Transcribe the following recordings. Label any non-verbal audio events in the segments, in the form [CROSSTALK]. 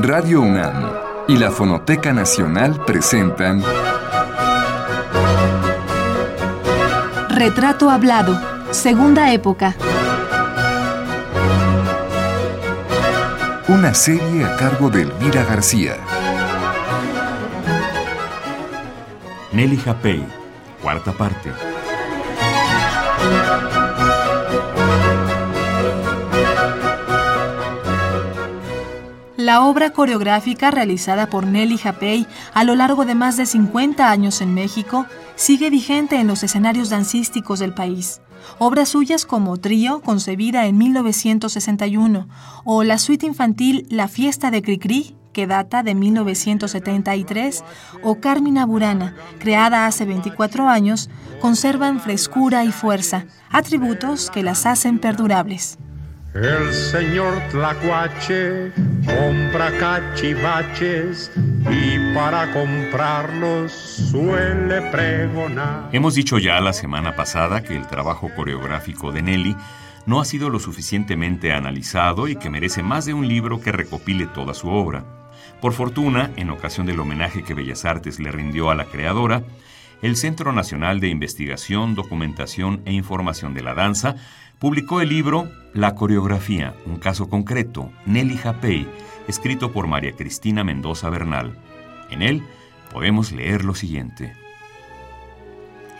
Radio UNAM y la Fonoteca Nacional presentan Retrato Hablado, Segunda Época. Una serie a cargo de Elvira García. Nelly Japey, cuarta parte. La obra coreográfica realizada por Nelly Japey a lo largo de más de 50 años en México sigue vigente en los escenarios dancísticos del país. Obras suyas como Trío, concebida en 1961, o la suite infantil La Fiesta de Cricri, que data de 1973, o Carmina Burana, creada hace 24 años, conservan frescura y fuerza, atributos que las hacen perdurables. El señor Tlacuache compra cachivaches y para comprarlos suele pregonar. Hemos dicho ya la semana pasada que el trabajo coreográfico de Nelly no ha sido lo suficientemente analizado y que merece más de un libro que recopile toda su obra. Por fortuna, en ocasión del homenaje que Bellas Artes le rindió a la creadora, el Centro Nacional de Investigación, Documentación e Información de la Danza publicó el libro La coreografía, un caso concreto, Nelly Japey, escrito por María Cristina Mendoza Bernal. En él podemos leer lo siguiente.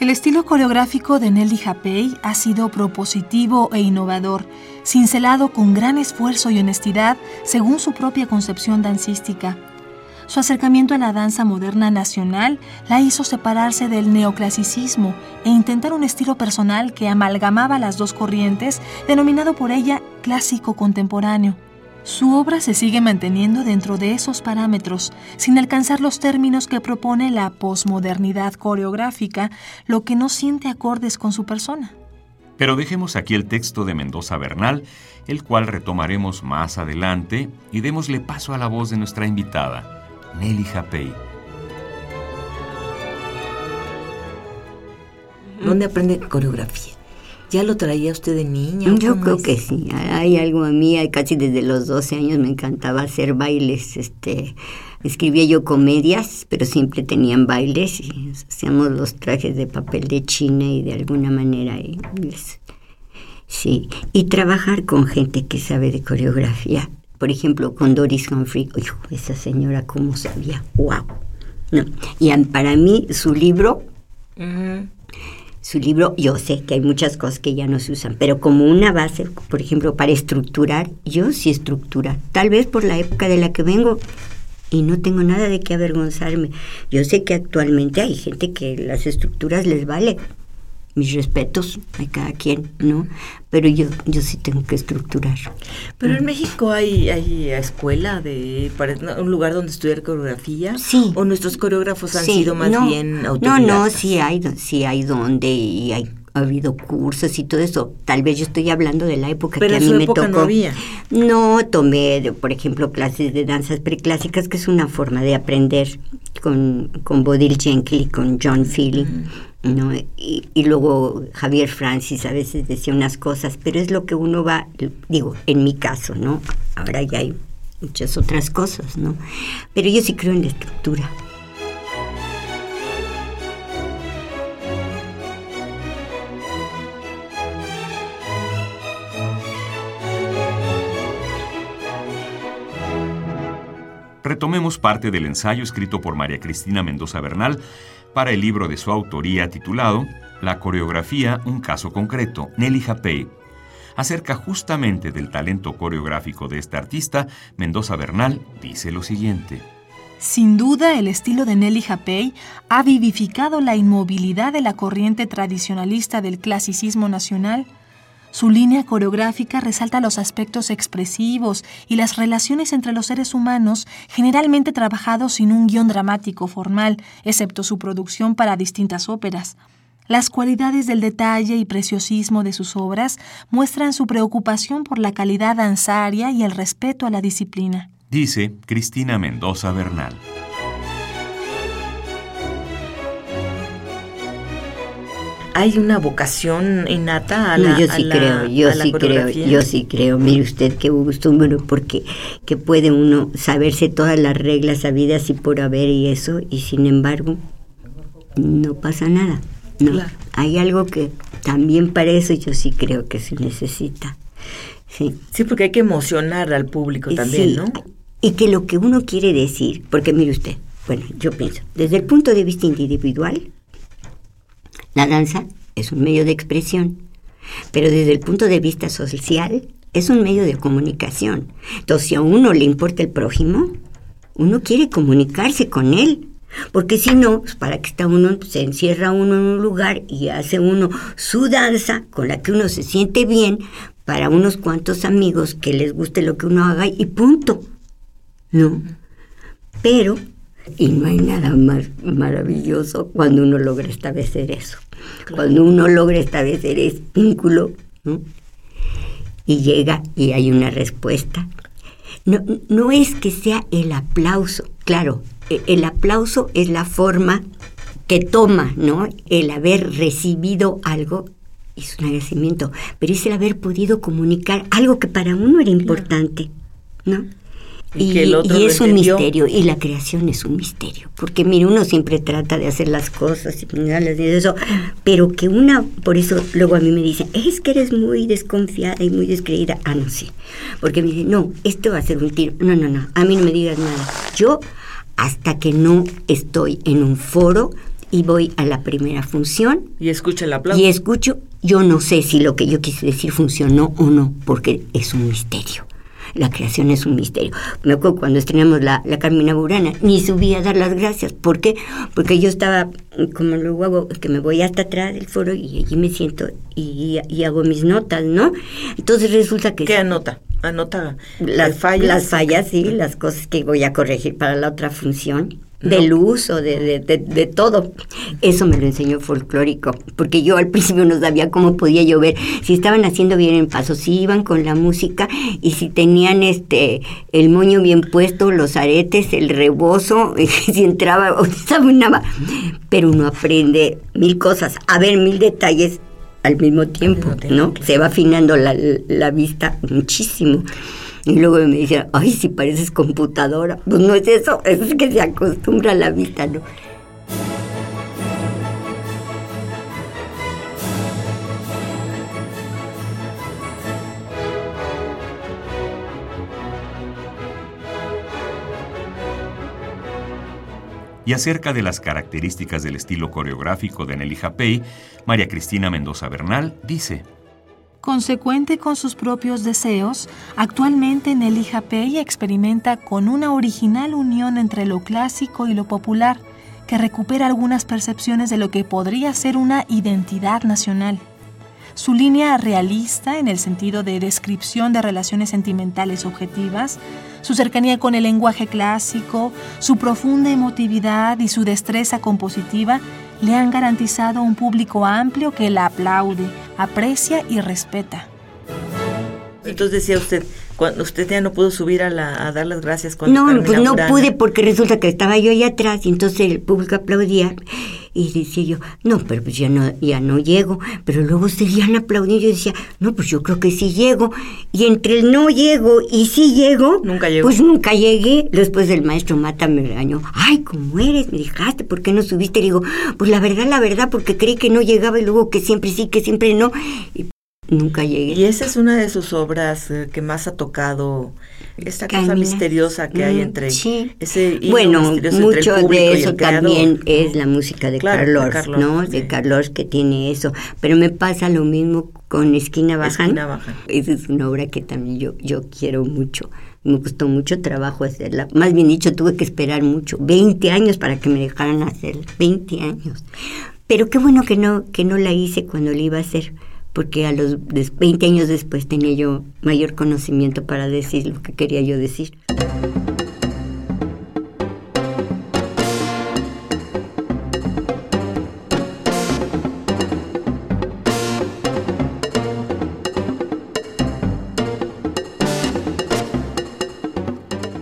El estilo coreográfico de Nelly Japey ha sido propositivo e innovador, cincelado con gran esfuerzo y honestidad según su propia concepción dancística. Su acercamiento a la danza moderna nacional la hizo separarse del neoclasicismo e intentar un estilo personal que amalgamaba las dos corrientes, denominado por ella clásico contemporáneo. Su obra se sigue manteniendo dentro de esos parámetros, sin alcanzar los términos que propone la posmodernidad coreográfica, lo que no siente acordes con su persona. Pero dejemos aquí el texto de Mendoza Bernal, el cual retomaremos más adelante, y démosle paso a la voz de nuestra invitada. Nelly Japey. ¿Dónde aprende coreografía? ¿Ya lo traía usted de niña? Yo creo que sí. Hay algo a mí, casi desde los 12 años me encantaba hacer bailes. Este, escribía yo comedias, pero siempre tenían bailes y hacíamos los trajes de papel de China y de alguna manera. Y, sí, y trabajar con gente que sabe de coreografía por ejemplo, con Doris Humphrey, esa señora cómo sabía, wow. No. Y para mí su libro, su libro, yo sé que hay muchas cosas que ya no se usan, pero como una base, por ejemplo, para estructurar, yo sí estructura, tal vez por la época de la que vengo, y no tengo nada de qué avergonzarme. Yo sé que actualmente hay gente que las estructuras les vale, mis respetos a cada quien, ¿no? Pero yo, yo sí tengo que estructurar. Pero en México hay, hay escuela de un lugar donde estudiar coreografía. Sí. O nuestros coreógrafos han sido más bien No, no, sí hay, sí hay donde y hay ha habido cursos y todo eso. Tal vez yo estoy hablando de la época que a mí me tocó. No, había. no tomé, por ejemplo, clases de danzas preclásicas, que es una forma de aprender con, con Bodil Jenkins y con John Feely. ¿No? Y, y, luego Javier Francis a veces decía unas cosas, pero es lo que uno va, digo, en mi caso, ¿no? Ahora ya hay muchas otras cosas, ¿no? Pero yo sí creo en la estructura. Retomemos parte del ensayo escrito por María Cristina Mendoza Bernal para el libro de su autoría titulado La coreografía, un caso concreto, Nelly Japey. Acerca justamente del talento coreográfico de esta artista, Mendoza Bernal dice lo siguiente. Sin duda, el estilo de Nelly Japey ha vivificado la inmovilidad de la corriente tradicionalista del clasicismo nacional su línea coreográfica resalta los aspectos expresivos y las relaciones entre los seres humanos, generalmente trabajados sin un guion dramático formal, excepto su producción para distintas óperas. Las cualidades del detalle y preciosismo de sus obras muestran su preocupación por la calidad danzaria y el respeto a la disciplina. Dice Cristina Mendoza hay una vocación innata a la No, yo sí a la- creo, yo sí creo, yo sí creo. Mire usted qué gusto, bueno, porque que puede uno saberse todas las reglas habidas y por haber y eso, y sin embargo no pasa nada. No, Claro. hay algo que también para eso yo sí creo que se necesita. Sí. Sí, porque hay que emocionar al público también, Sí, ¿no? Y que lo que uno quiere decir, porque mire usted, bueno, yo pienso, desde el punto de vista individual, la danza es un medio de expresión, pero desde el punto de vista social es un medio de comunicación. Entonces, si a uno le importa el prójimo, uno quiere comunicarse con él. Porque si no, pues, para que está uno, se encierra uno en un lugar y hace uno su danza con la que uno se siente bien para unos cuantos amigos que les guste lo que uno haga y punto. ¿No? Pero, y no hay nada más maravilloso cuando uno logra establecer eso. Cuando uno logra establecer ese vínculo, ¿no? Y llega y hay una respuesta. No, no es que sea el aplauso, claro, e- el aplauso es la forma que toma, ¿no? El haber recibido algo es un agradecimiento, pero es el haber podido comunicar algo que para uno era importante, ¿no? Y que el otro y lo es un misterio, y la creación es un misterio, porque mire, uno siempre trata de hacer las cosas y y eso, pero que una, por eso luego a mí me dicen, es que eres muy desconfiada y muy descreída, ah, no sé, porque me dicen, no, esto va a ser un tiro, no, no, no, a mí no me digas nada, yo hasta que no estoy en un foro y voy a la primera función, Y escucha el aplauso. y escucho, yo no sé si lo que yo quise decir funcionó o no, porque es un misterio. La creación es un misterio. Me acuerdo cuando estrenamos la, la Carmina Burana, ni subí a dar las gracias. ¿Por qué? Porque yo estaba, como luego hago, que me voy hasta atrás del foro y allí me siento y, y hago mis notas, ¿no? Entonces resulta que... ¿Qué anota? Anota Las fallas. Las fallas, sí, las cosas que voy a corregir para la otra función. De No. luz o de, de, de- de todo. Eso me lo enseñó folclórico, porque yo al [LAUGHS] principio no sabía cómo podía yo ver si estaban haciendo bien el paso, si iban con la música y si tenían este el moño bien puesto, los aretes, el rebozo, [LAUGHS] si entraba o [LAUGHS] nada. Pero uno aprende mil cosas, a ver mil detalles al mismo tiempo, mismo tiempo, ¿no? Se va afinando la, la vista muchísimo. Y luego me dijeron, ay, si pareces computadora. Pues no es eso, es que se acostumbra a la vista, ¿no? Y acerca de las características del estilo coreográfico de Nelly Japey, María Cristina Mendoza Bernal dice, Consecuente con sus propios deseos, actualmente Nelly Japey experimenta con una original unión entre lo clásico y lo popular, que recupera algunas percepciones de lo que podría ser una identidad nacional. Su línea realista en el sentido de descripción de relaciones sentimentales objetivas, su cercanía con el lenguaje clásico, su profunda emotividad y su destreza compositiva le han garantizado un público amplio que la aplaude, aprecia y respeta. Entonces decía usted, cuando usted ya no pudo subir a, la, a dar las gracias cuando No, pues no pude porque resulta que estaba yo allá atrás y entonces el público aplaudía y decía yo, no, pero pues ya no, ya no llego. Pero luego seguían aplaudiendo yo decía, no, pues yo creo que sí llego. Y entre el no llego y sí llego, Nunca llegó. pues nunca llegué. Después el maestro Mata me regañó, ay, ¿cómo eres? Me dejaste, ¿por qué no subiste? Le digo, pues la verdad, la verdad, porque creí que no llegaba y luego que siempre sí, que siempre no. Y nunca llegué. Y esa es una de sus obras eh, que más ha tocado esta cosa misteriosa que hay Mm, entre sí. ese bueno entre mucho el de eso también es la música de Claro, de Carlos, no sí. de Carlos que tiene eso. Pero me pasa lo mismo con Esquina Bajan Esquina Bajan. esa es una obra que también yo yo quiero mucho. Me costó mucho trabajo hacerla. Más bien dicho tuve que esperar mucho. 20 años para que me dejaran hacerla. 20 años. Pero qué bueno que no que no la hice cuando la iba a hacer porque a los des- 20 años después tenía yo mayor conocimiento para decir lo que quería yo decir.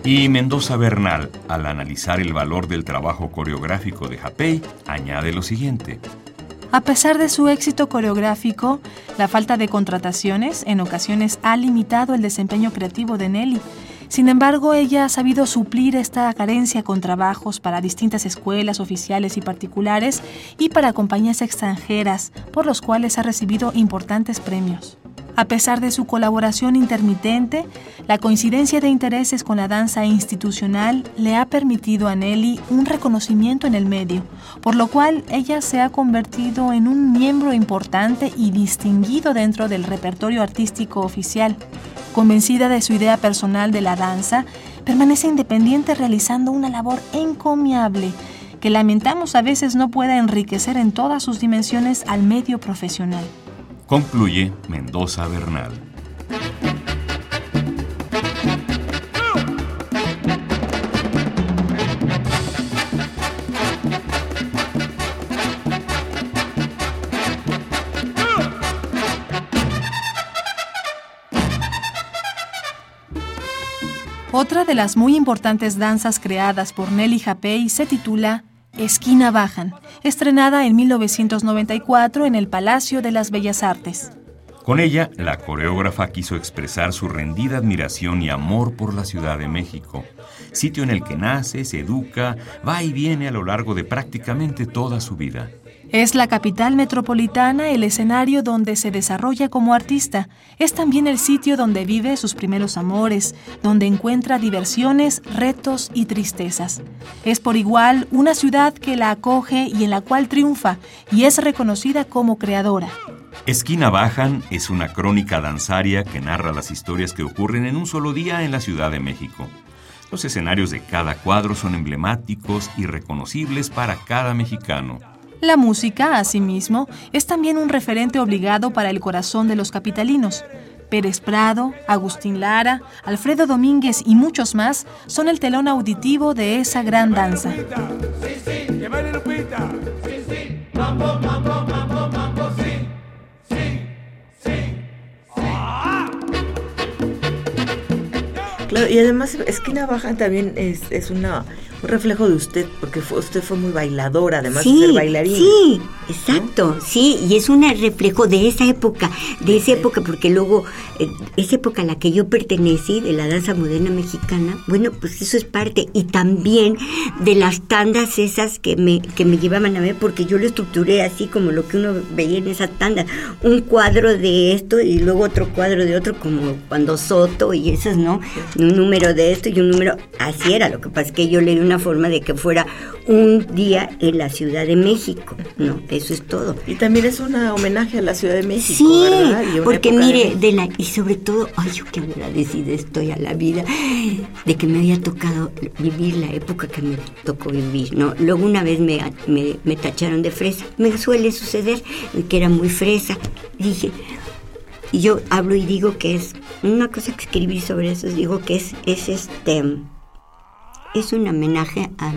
Y Mendoza Bernal, al analizar el valor del trabajo coreográfico de Japey, añade lo siguiente. A pesar de su éxito coreográfico, la falta de contrataciones en ocasiones ha limitado el desempeño creativo de Nelly. Sin embargo, ella ha sabido suplir esta carencia con trabajos para distintas escuelas oficiales y particulares y para compañías extranjeras, por los cuales ha recibido importantes premios. A pesar de su colaboración intermitente, la coincidencia de intereses con la danza institucional le ha permitido a Nelly un reconocimiento en el medio, por lo cual ella se ha convertido en un miembro importante y distinguido dentro del repertorio artístico oficial. Convencida de su idea personal de la danza, permanece independiente realizando una labor encomiable que lamentamos a veces no pueda enriquecer en todas sus dimensiones al medio profesional. Concluye Mendoza Bernal. Otra de las muy importantes danzas creadas por Nelly Japey se titula Esquina Bajan, estrenada en 1994 en el Palacio de las Bellas Artes. Con ella, la coreógrafa quiso expresar su rendida admiración y amor por la Ciudad de México, sitio en el que nace, se educa, va y viene a lo largo de prácticamente toda su vida. Es la capital metropolitana el escenario donde se desarrolla como artista. Es también el sitio donde vive sus primeros amores, donde encuentra diversiones, retos y tristezas. Es por igual una ciudad que la acoge y en la cual triunfa y es reconocida como creadora. Esquina Bajan es una crónica danzaria que narra las historias que ocurren en un solo día en la Ciudad de México. Los escenarios de cada cuadro son emblemáticos y reconocibles para cada mexicano. La música, asimismo, es también un referente obligado para el corazón de los capitalinos. Pérez Prado, Agustín Lara, Alfredo Domínguez y muchos más son el telón auditivo de esa gran danza. Y además Esquina Baja también es una un reflejo de usted, porque usted fue muy bailadora, además de ser bailarina. Sí, exacto, sí, y es un reflejo de esa época, de esa época, porque luego, eh, esa época a la que yo pertenecí, de la danza moderna mexicana, bueno, pues eso es parte, y también de las tandas esas que me, que me llevaban a ver, porque yo lo estructuré así como lo que uno veía en esas tandas, un cuadro de esto y luego otro cuadro de otro, como cuando Soto y esos, ¿no? Un número de esto y un número, así era, lo que pasa es que yo leí una forma de que fuera un día en la Ciudad de México. No, eso es todo. Y también es un homenaje a la Ciudad de México, sí, porque mire, de... la, y sobre todo, ay, yo qué agradecida estoy a la vida de que me había tocado vivir la época que me tocó vivir, ¿no? Luego una vez me, me, me tacharon de fresa, me suele suceder que era muy fresa. Dije, y yo hablo y digo que es una cosa que escribí sobre eso, digo que es, es este es un homenaje a,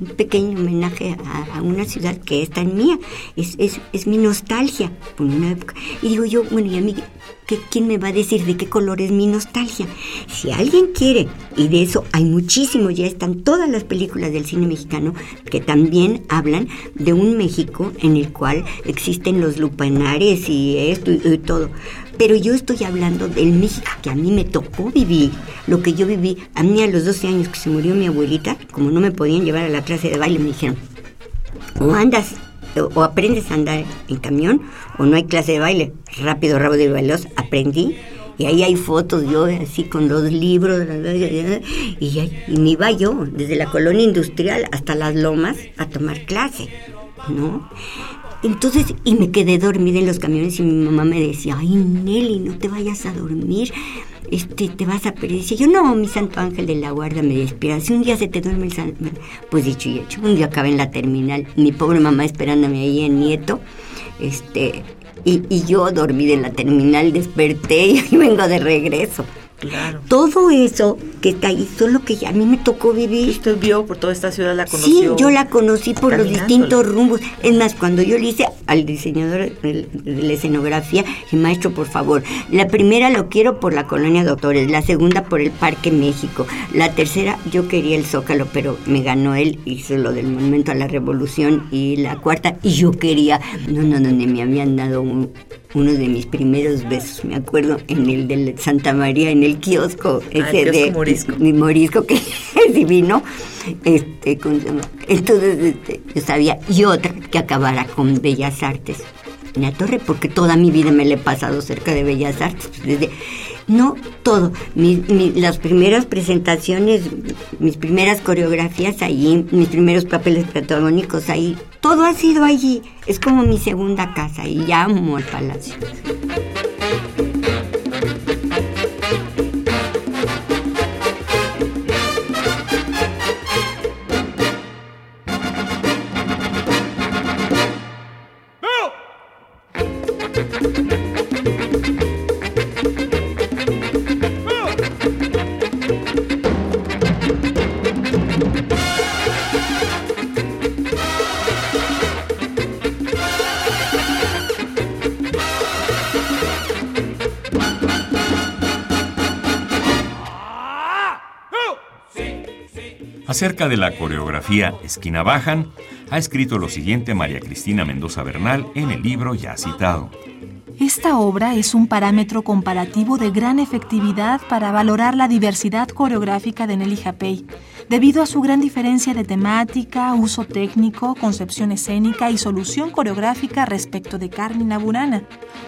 un pequeño homenaje a, una ciudad que es tan mía, es, es, es mi nostalgia por una época. Y digo yo, bueno, y a mí, ¿quién me va a decir de qué color es mi nostalgia? Si alguien quiere, y de eso hay muchísimo, ya están todas las películas del cine mexicano que también hablan de un México en el cual existen los lupanares y esto y todo pero yo estoy hablando del México que a mí me tocó vivir, lo que yo viví. A mí a los 12 años que se murió mi abuelita, como no me podían llevar a la clase de baile, me dijeron, o andas o aprendes a andar en camión o no hay clase de baile. Rápido, rabo de veloz, aprendí. Y ahí hay fotos yo así con los libros y, y me iba yo desde la colonia industrial hasta las lomas a tomar clase, ¿no? Entonces, y me quedé dormida en los camiones y mi mamá me decía, ay Nelly, no te vayas a dormir, este, te vas a perder. Y yo, no, mi santo ángel de la guarda me despierta. Si un día se te duerme el santo... Pues dicho y hecho, un día acabé en la terminal, mi pobre mamá esperándome ahí en Nieto, este, y, y yo dormí en la terminal, desperté y vengo de regreso. Claro. Todo eso que está ahí, solo que a mí me tocó vivir. Usted vio por toda esta ciudad, la Sí, conoció. yo la conocí por los distintos rumbos. Es más, cuando yo le hice al diseñador de de la escenografía, y maestro, por favor, la primera lo quiero por la colonia Doctores, la segunda por el Parque México, la tercera yo quería el Zócalo, pero me ganó él, hizo lo del Monumento a la Revolución, y la cuarta, y yo quería, no, no, donde me habían dado un- uno de mis primeros besos, me acuerdo, en el de Santa María, en el kiosco, Ah, el ese kiosco de morisco. mi morisco que [LAUGHS] es divino. Este, ¿cómo se llama? Entonces este, yo sabía, y otra que acabara con Bellas Artes. En la torre, porque toda mi vida me la he pasado cerca de Bellas Artes. desde- no todo. Mi- mi- las primeras presentaciones, mis primeras coreografías allí, mis primeros papeles protagónicos ahí, todo ha sido allí. Es como mi segunda casa y ya amo el palacio. Acerca de la coreografía Esquina Bajan, ha escrito lo siguiente María Cristina Mendoza Bernal en el libro ya citado. Esta obra es un parámetro comparativo de gran efectividad para valorar la diversidad coreográfica de Nelly Japey, debido a su gran diferencia de temática, uso técnico, concepción escénica y solución coreográfica respecto de Carmina Burana.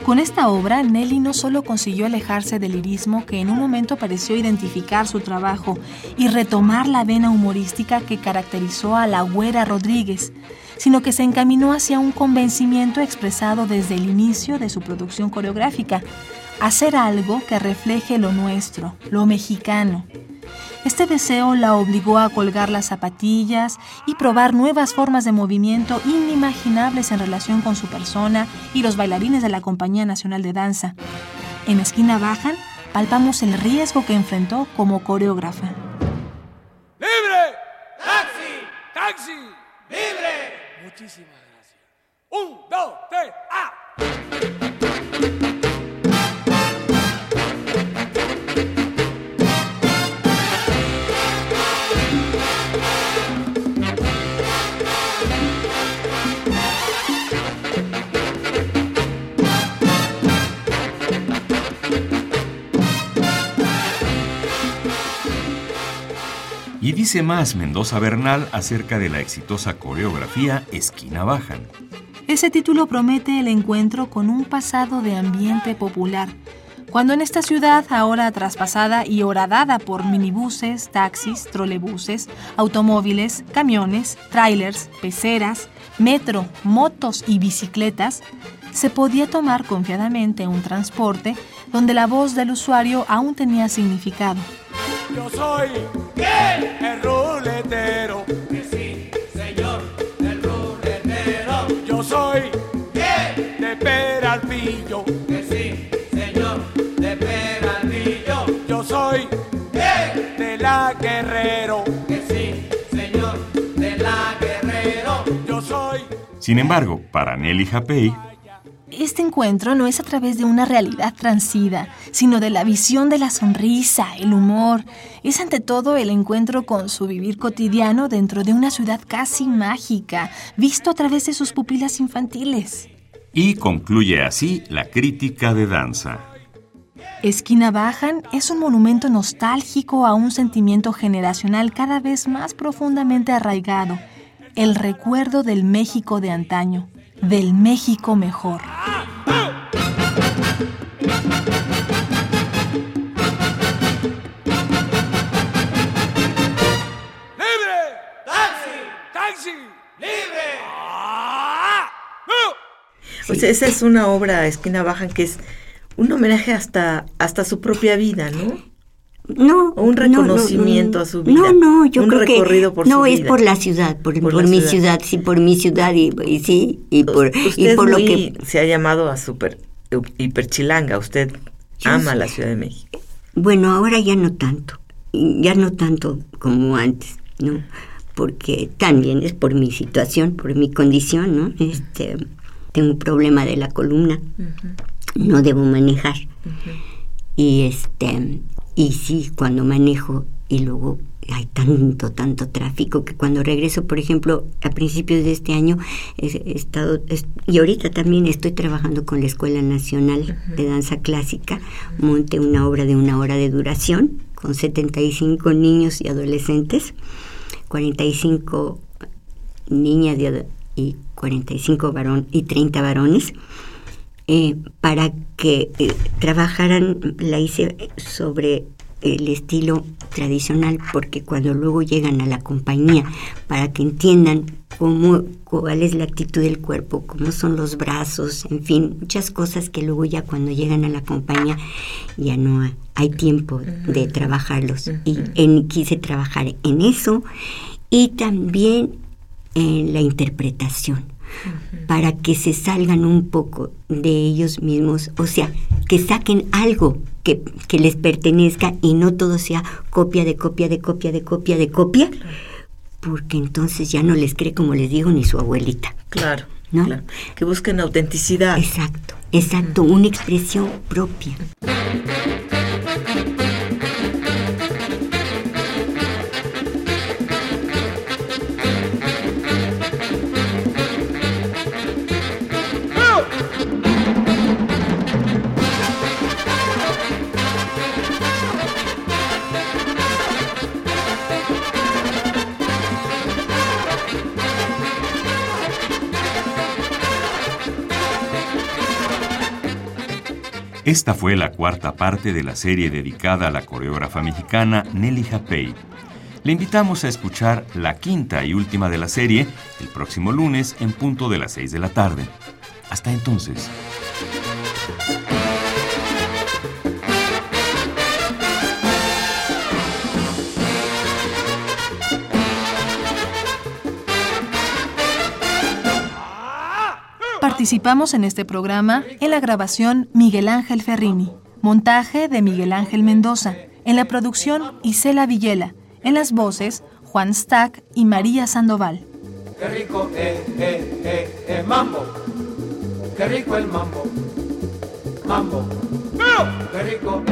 Con esta obra, Nelly no solo consiguió alejarse del lirismo que en un momento pareció identificar su trabajo y retomar la vena humorística que caracterizó a la Güera Rodríguez, sino que se encaminó hacia un convencimiento expresado desde el inicio de su producción coreográfica, hacer algo que refleje lo nuestro, lo mexicano. Este deseo la obligó a colgar las zapatillas y probar nuevas formas de movimiento inimaginables en relación con su persona y los bailarines de la Compañía Nacional de Danza. En Esquina Bajan, palpamos el riesgo que enfrentó como coreógrafa. ¡Libre! ¡Taxi! ¡Taxi! Muchísimas gracias. Un, dos, tres, ¡ah! Dice más Mendoza Bernal acerca de la exitosa coreografía Esquina Bajan. Ese título promete el encuentro con un pasado de ambiente popular, cuando en esta ciudad, ahora traspasada y horadada por minibuses, taxis, trolebuses, automóviles, camiones, trailers, peceras, metro, motos y bicicletas, se podía tomar confiadamente un transporte donde la voz del usuario aún tenía significado. Yo soy el ruletero. Que sí, señor, el ruletero. Yo soy de Peralvillo. Que sí, señor, de Peralvillo. Yo soy de la Guerrero. Que sí, señor, de la Guerrero. Yo soy Sin embargo, para Nelly Japey, Este encuentro no es a través de una realidad transida, sino de la visión de la sonrisa, el humor. Es ante todo el encuentro con su vivir cotidiano dentro de una ciudad casi mágica, visto a través de sus pupilas infantiles. y concluye así la crítica de danza. Esquina Bajan es un monumento nostálgico a un sentimiento generacional cada vez más profundamente arraigado, el recuerdo del México de antaño, del México mejor. Sea, esa es una obra, Esquina Bajan, que es un homenaje hasta, hasta su propia vida, ¿no? No. O un no, reconocimiento no, a su vida. No, no, yo Un creo recorrido que por no su es vida. por la ciudad, por, Por por la mi ciudad. ciudad. sí, por mi ciudad y, y sí y por Usted y por es lo que se ha llamado a super hiperchilanga. Usted Yo ama la Ciudad de México. Bueno, ahora ya no tanto, ya no tanto como antes, ¿no? Porque también es por mi situación, por mi condición, ¿no? Este, tengo un problema de la columna, no debo manejar. Y este, y sí, cuando manejo y luego hay tanto, tanto tráfico que cuando regreso, por ejemplo, a principios de este año, he, estado, y ahorita también estoy trabajando con la Escuela Nacional de Danza Clásica, monté una obra de una hora de duración con 75 niños y adolescentes, 45 niñas y 45 varones y 30 varones. Eh, para que eh, trabajaran, la hice sobre el estilo tradicional porque cuando luego llegan a la compañía para que entiendan cómo cuál es la actitud del cuerpo, cómo son los brazos, en fin, muchas cosas que luego ya cuando llegan a la compañía ya no hay, tiempo de trabajarlos y en, quise trabajar en eso y también en la interpretación para que se salgan un poco de ellos mismos, o sea, que saquen algo que, les pertenezca y no todo sea copia de copia de copia de copia de copia, porque entonces ya no les cree como les digo ni su abuelita. Claro, ¿no? Que busquen autenticidad. Exacto, exacto, una expresión propia. Esta fue la cuarta parte de la serie dedicada a la coreógrafa mexicana Nelly Japey. Le invitamos a escuchar la quinta y última de la serie el próximo lunes en punto de las 6 de la tarde. Hasta entonces. Participamos en este programa en la grabación Miguel Ángel Ferrini, montaje de Miguel Ángel Mendoza, en la producción Isela Villela, en las voces Juan Stack y María Sandoval. Qué rico, eh, eh, eh, eh, mambo. Qué rico el mambo. Mambo. Qué rico,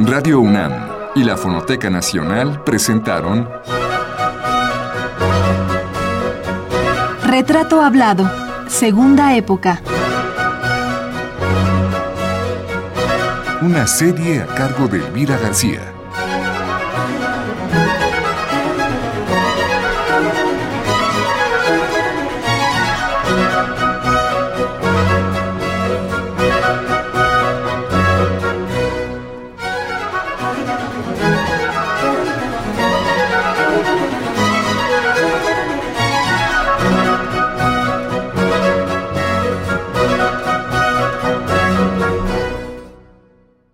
Radio UNAM y la Fonoteca Nacional presentaron Retrato Hablado, Segunda Época. Una serie a cargo de Elvira García.